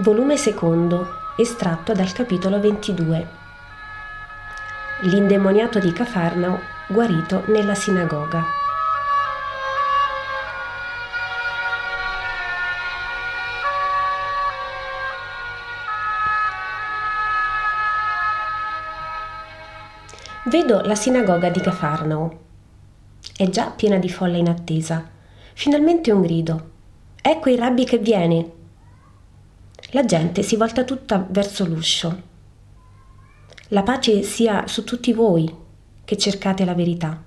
Volume secondo, estratto dal capitolo 22. L'indemoniato di Cafarnao guarito nella sinagoga. Vedo la sinagoga di Cafarnao. È già piena di folla in attesa. Finalmente un grido. Ecco il rabbi che viene. La gente si volta tutta verso l'uscio. La pace sia su tutti voi che cercate la verità.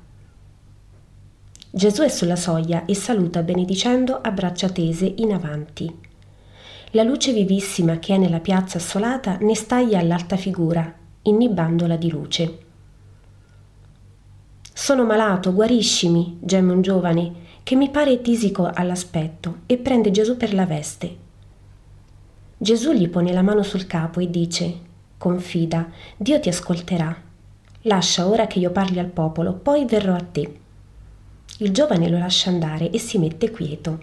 Gesù è sulla soglia e saluta benedicendo a braccia tese in avanti. La luce vivissima che è nella piazza assolata ne staglia all'alta figura, innibandola di luce. Sono malato, guariscimi, geme un giovane, che mi pare tisico all'aspetto, e prende Gesù per la veste. Gesù gli pone la mano sul capo e dice, confida, Dio ti ascolterà. Lascia ora che io parli al popolo, poi verrò a te. Il giovane lo lascia andare e si mette quieto.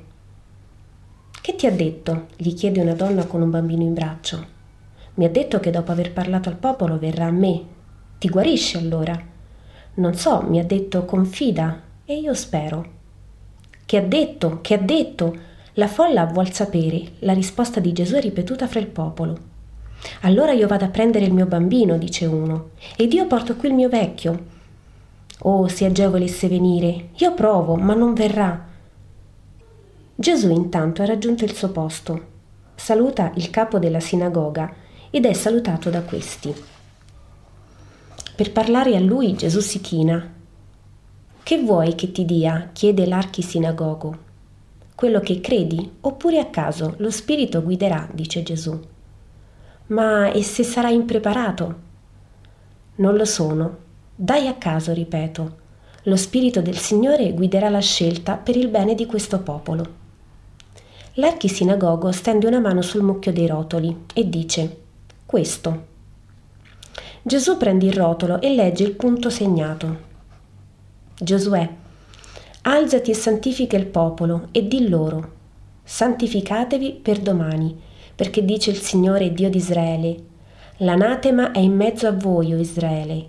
Che ti ha detto? gli chiede una donna con un bambino in braccio. Mi ha detto che dopo aver parlato al popolo verrà a me. Ti guarisce allora? Non so, mi ha detto confida e io spero. Che ha detto? Che ha detto? La folla vuol sapere, la risposta di Gesù è ripetuta fra il popolo. Allora io vado a prendere il mio bambino, dice uno, ed io porto qui il mio vecchio. Oh, se Ageo volesse venire, io provo, ma non verrà. Gesù intanto ha raggiunto il suo posto, saluta il capo della sinagoga ed è salutato da questi. Per parlare a lui Gesù si china. Che vuoi che ti dia? chiede l'archisinagogo quello che credi, oppure a caso lo Spirito guiderà, dice Gesù. Ma e se sarai impreparato? Non lo sono. Dai a caso, ripeto. Lo Spirito del Signore guiderà la scelta per il bene di questo popolo. L'archisinagogo stende una mano sul mucchio dei rotoli e dice questo. Gesù prende il rotolo e legge il punto segnato. Giosuè, Alzati e santifica il popolo e di loro, santificatevi per domani, perché dice il Signore Dio di Israele, l'anatema è in mezzo a voi, o Israele.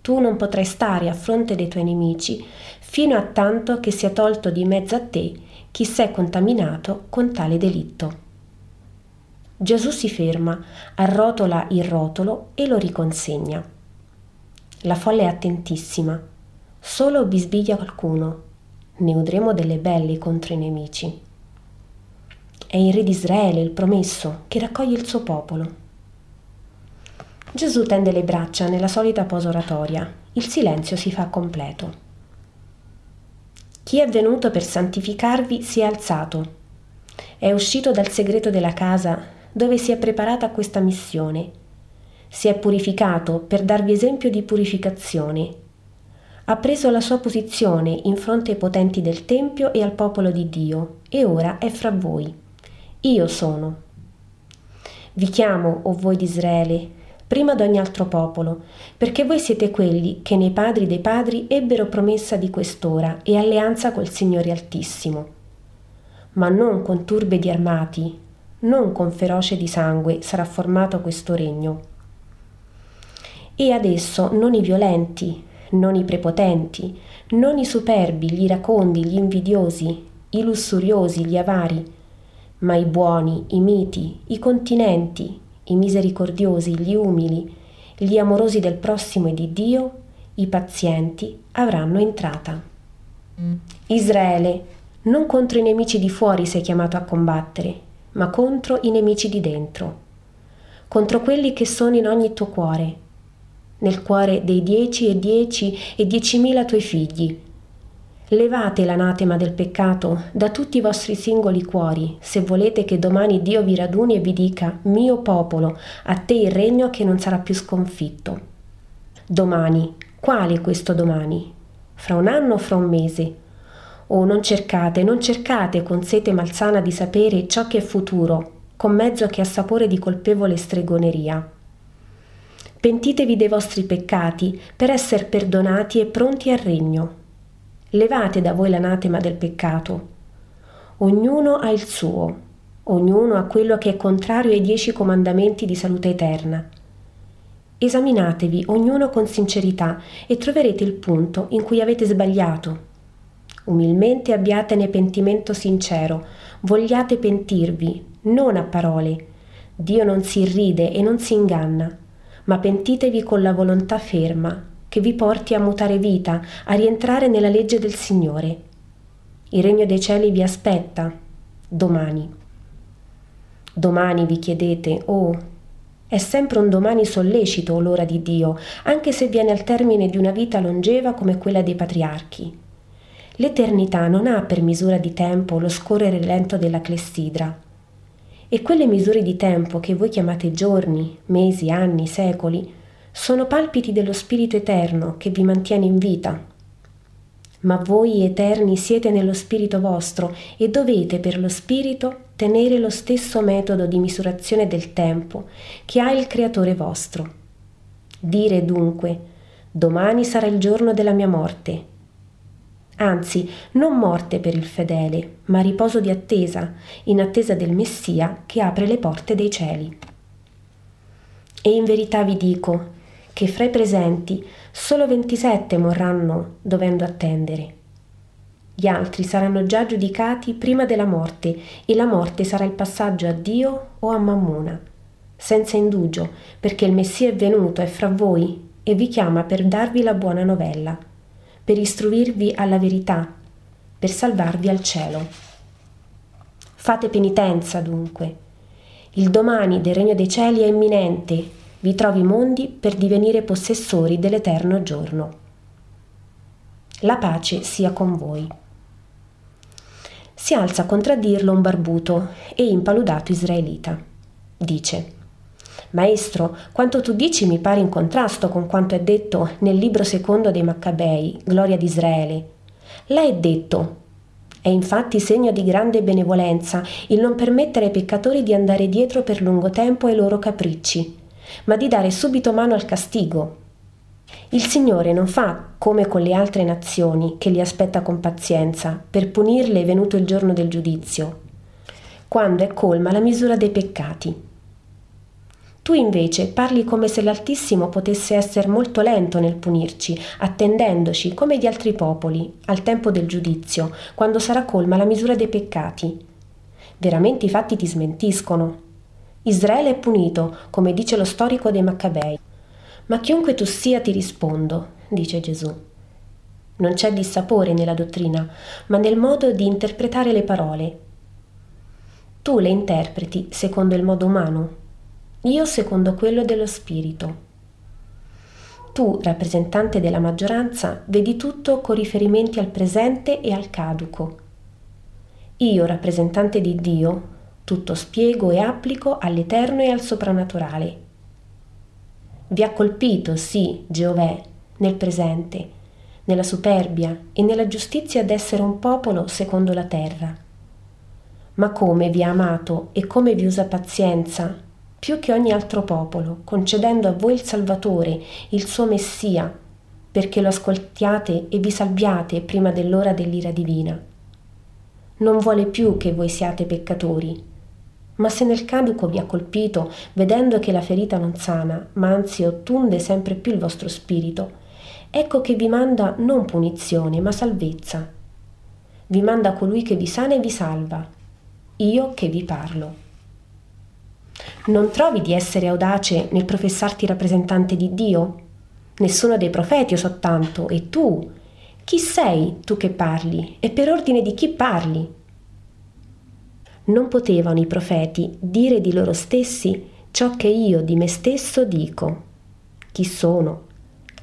Tu non potrai stare a fronte dei tuoi nemici fino a tanto che sia tolto di mezzo a te chi s'è contaminato con tale delitto. Gesù si ferma, arrotola il rotolo e lo riconsegna. La folla è attentissima, solo bisbiglia qualcuno ne udremo delle belle contro i nemici. È il re di Israele, il promesso, che raccoglie il suo popolo. Gesù tende le braccia nella solita posa oratoria. Il silenzio si fa completo. Chi è venuto per santificarvi si è alzato. È uscito dal segreto della casa dove si è preparata questa missione. Si è purificato per darvi esempio di purificazione ha preso la sua posizione in fronte ai potenti del Tempio e al popolo di Dio, e ora è fra voi. Io sono. Vi chiamo, o voi di Israele, prima d'ogni altro popolo, perché voi siete quelli che nei padri dei padri ebbero promessa di quest'ora e alleanza col Signore Altissimo. Ma non con turbe di armati, non con feroce di sangue sarà formato questo regno. E adesso non i violenti, non i prepotenti, non i superbi, gli iracondi, gli invidiosi, i lussuriosi, gli avari, ma i buoni, i miti, i continenti, i misericordiosi, gli umili, gli amorosi del prossimo e di Dio, i pazienti, avranno entrata. Israele, non contro i nemici di fuori sei chiamato a combattere, ma contro i nemici di dentro, contro quelli che sono in ogni tuo cuore, nel cuore dei dieci e dieci e diecimila tuoi figli. Levate l'anatema del peccato da tutti i vostri singoli cuori, se volete che domani Dio vi raduni e vi dica, mio popolo, a te il regno che non sarà più sconfitto. Domani, quale questo domani? Fra un anno o fra un mese? Oh, non cercate, non cercate con sete malsana di sapere ciò che è futuro, con mezzo che ha sapore di colpevole stregoneria. Pentitevi dei vostri peccati per essere perdonati e pronti al regno. Levate da voi l'anatema del peccato. Ognuno ha il suo. ognuno a quello che è contrario ai dieci comandamenti di salute eterna. Esaminatevi ognuno con sincerità e troverete il punto in cui avete sbagliato. Umilmente abbiatene pentimento sincero, vogliate pentirvi, non a parole. Dio non si irride e non si inganna, ma pentitevi con la volontà ferma, che vi porti a mutare vita, a rientrare nella legge del Signore. Il regno dei cieli vi aspetta, domani. Domani vi chiedete, oh, è sempre un domani sollecito l'ora di Dio, anche se viene al termine di una vita longeva come quella dei patriarchi. L'eternità non ha per misura di tempo lo scorrere lento della clessidra. E quelle misure di tempo che voi chiamate giorni, mesi, anni, secoli, sono palpiti dello Spirito Eterno che vi mantiene in vita. Ma voi eterni siete nello Spirito vostro e dovete per lo Spirito tenere lo stesso metodo di misurazione del tempo che ha il Creatore vostro. Dire dunque, domani sarà il giorno della mia morte. Anzi, non morte per il fedele, ma riposo di attesa, in attesa del Messia che apre le porte dei cieli. E in verità vi dico che fra i presenti solo 27 morranno dovendo attendere. Gli altri saranno già giudicati prima della morte e la morte sarà il passaggio a Dio o a Mammona, senza indugio, perché il Messia è venuto, è fra voi e vi chiama per darvi la buona novella, per istruirvi alla verità, per salvarvi al cielo. Fate penitenza dunque. Il domani del regno dei cieli è imminente, vi trovi mondi per divenire possessori dell'eterno giorno. La pace sia con voi si alza a contraddirlo un barbuto e impaludato israelita. Dice Maestro, quanto tu dici mi pare in contrasto con quanto è detto nel libro secondo dei Maccabei, Gloria di Israele. Là è detto è infatti segno di grande benevolenza il non permettere ai peccatori di andare dietro per lungo tempo ai loro capricci, ma di dare subito mano al castigo, il Signore non fa come con le altre nazioni che li aspetta con pazienza per punirle venuto il giorno del giudizio, quando è colma la misura dei peccati. Tu invece parli come se l'Altissimo potesse essere molto lento nel punirci, attendendoci, come gli altri popoli, al tempo del giudizio, quando sarà colma la misura dei peccati. Veramente i fatti ti smentiscono. Israele è punito, come dice lo storico dei Maccabei. Ma chiunque tu sia ti rispondo, dice Gesù. Non c'è dissapore nella dottrina, ma nel modo di interpretare le parole. Tu le interpreti secondo il modo umano, io secondo quello dello spirito. Tu, rappresentante della maggioranza, vedi tutto con riferimenti al presente e al caduco. Io, rappresentante di Dio, tutto spiego e applico all'eterno e al soprannaturale. Vi ha colpito, sì, Geovè, nel presente, nella superbia e nella giustizia d'essere un popolo secondo la terra. Ma come vi ha amato e come vi usa pazienza, più che ogni altro popolo, concedendo a voi il Salvatore, il suo Messia, perché lo ascoltiate e vi salviate prima dell'ora dell'ira divina. Non vuole più che voi siate peccatori, ma se nel caduco vi ha colpito, vedendo che la ferita non sana, ma anzi ottunde sempre più il vostro spirito, ecco che vi manda non punizione, ma salvezza. Vi manda colui che vi sana e vi salva, io che vi parlo. Non trovi di essere audace nel professarti rappresentante di Dio? Nessuno dei profeti o soltanto, e tu? Chi sei tu che parli? E per ordine di chi parli? non potevano i profeti dire di loro stessi ciò che io di me stesso dico. Chi sono?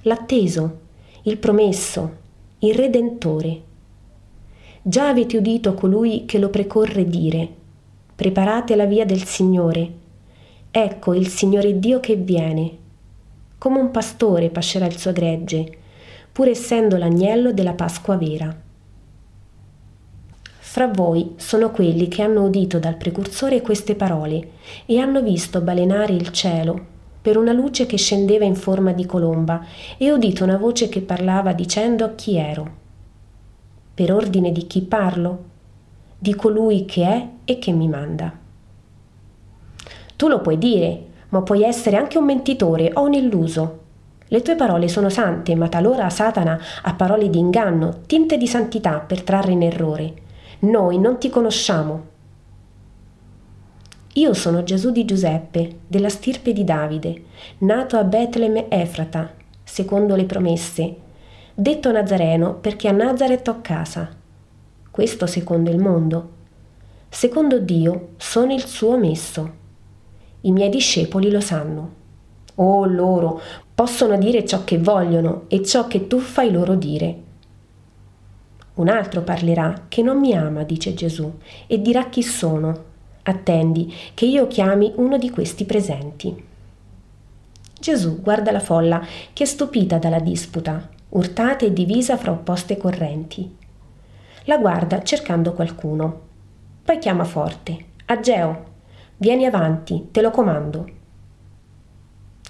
L'atteso, il promesso, il Redentore. Già avete udito colui che lo precorre dire, preparate la via del Signore. Ecco il Signore Dio che viene. Come un pastore pascerà il suo gregge, pur essendo l'agnello della Pasqua vera. Fra voi sono quelli che hanno udito dal precursore queste parole e hanno visto balenare il cielo per una luce che scendeva in forma di colomba e udito una voce che parlava dicendo chi ero. Per ordine di chi parlo? Di colui che è e che mi manda. Tu lo puoi dire, ma puoi essere anche un mentitore o un illuso. Le tue parole sono sante, ma talora Satana ha parole di inganno, tinte di santità per trarre in errore. Noi non ti conosciamo. Io sono Gesù di Giuseppe, della stirpe di Davide, nato a Betlemme Efrata, secondo le promesse, detto Nazareno perché a Nazaret ho casa. Questo secondo il mondo. Secondo Dio sono il suo messo. I miei discepoli lo sanno. Oh loro, possono dire ciò che vogliono e ciò che tu fai loro dire. Un altro parlerà che non mi ama, dice Gesù, e dirà chi sono. Attendi che io chiami uno di questi presenti. Gesù guarda la folla che è stupita dalla disputa, urtata e divisa fra opposte correnti. La guarda cercando qualcuno. Poi chiama forte. Ageo, vieni avanti, te lo comando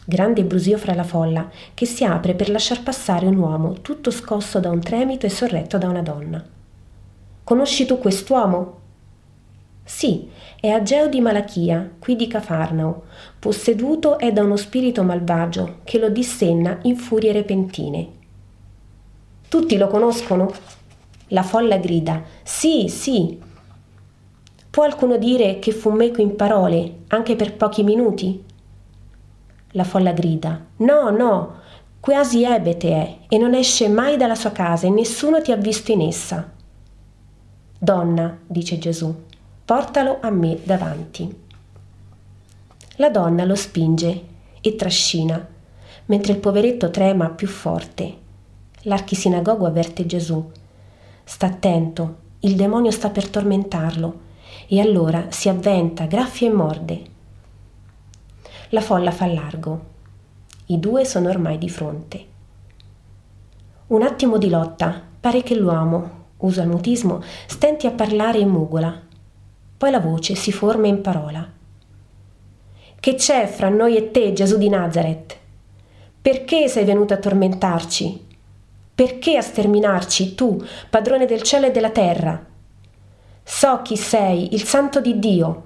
grande brusio fra la folla, che si apre per lasciar passare un uomo tutto scosso da un tremito e sorretto da una donna. Conosci tu quest'uomo? Sì, è Ageo di Malachia, qui di Cafarnao, posseduto è da uno spirito malvagio che lo dissenna in furie repentine. Tutti lo conoscono? La folla grida: Sì, sì. Può qualcuno dire che fu meco in parole, anche per pochi minuti? La folla grida: No, no, quasi ebete è e non esce mai dalla sua casa e nessuno ti ha visto in essa. Donna, dice Gesù, portalo a me davanti. La donna lo spinge e trascina, mentre il poveretto trema più forte. L'archisinagogo avverte Gesù. Sta attento, il demonio sta per tormentarlo, e allora si avventa, graffia e morde. La folla fa largo. I due sono ormai di fronte. Un attimo di lotta, pare che l'uomo, usa il mutismo, stenti a parlare e mugola. Poi la voce si forma in parola. Che c'è fra noi e te, Gesù di Nazareth? Perché sei venuto a tormentarci? Perché a sterminarci, tu, padrone del cielo e della terra? So chi sei, il santo di Dio.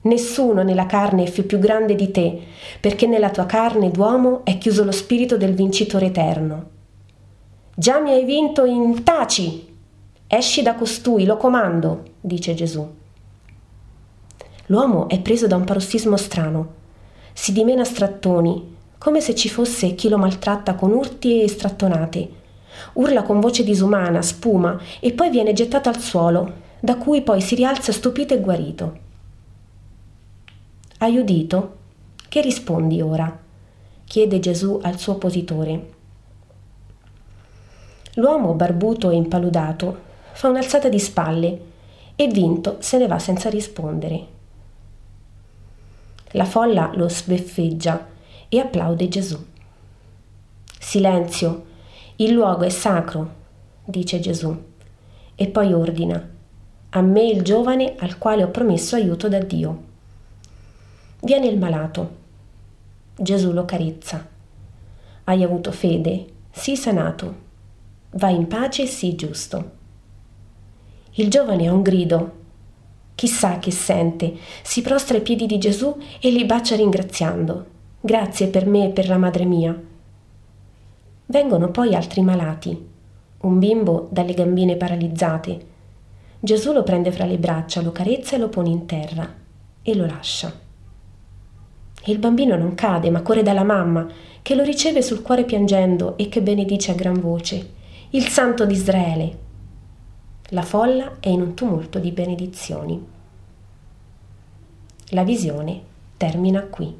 Nessuno nella carne è più grande di te, perché nella tua carne d'uomo è chiuso lo spirito del vincitore eterno. Già mi hai vinto in taci. Esci da costui, lo comando, dice Gesù. L'uomo è preso da un parossismo strano. Si dimena strattoni, come se ci fosse chi lo maltratta con urti e strattonate. Urla con voce disumana, spuma e poi viene gettato al suolo, da cui poi si rialza stupito e guarito. Hai udito? Che rispondi ora? chiede Gesù al suo oppositore. L'uomo barbuto e impaludato fa un'alzata di spalle e vinto se ne va senza rispondere. La folla lo sbeffeggia e applaude Gesù. Silenzio, il luogo è sacro, dice Gesù, e poi ordina, a me il giovane al quale ho promesso aiuto da Dio. Viene il malato. Gesù lo carezza. Hai avuto fede? Sii sanato. Vai in pace e sii giusto. Il giovane ha un grido. Chissà che sente, si prostra ai piedi di Gesù e li bacia ringraziando. Grazie per me e per la madre mia. Vengono poi altri malati. Un bimbo dalle gambine paralizzate. Gesù lo prende fra le braccia, lo carezza e lo pone in terra e lo lascia e il bambino non cade, ma corre dalla mamma, che lo riceve sul cuore piangendo e che benedice a gran voce. Il santo d'Israele. La folla è in un tumulto di benedizioni. La visione termina qui.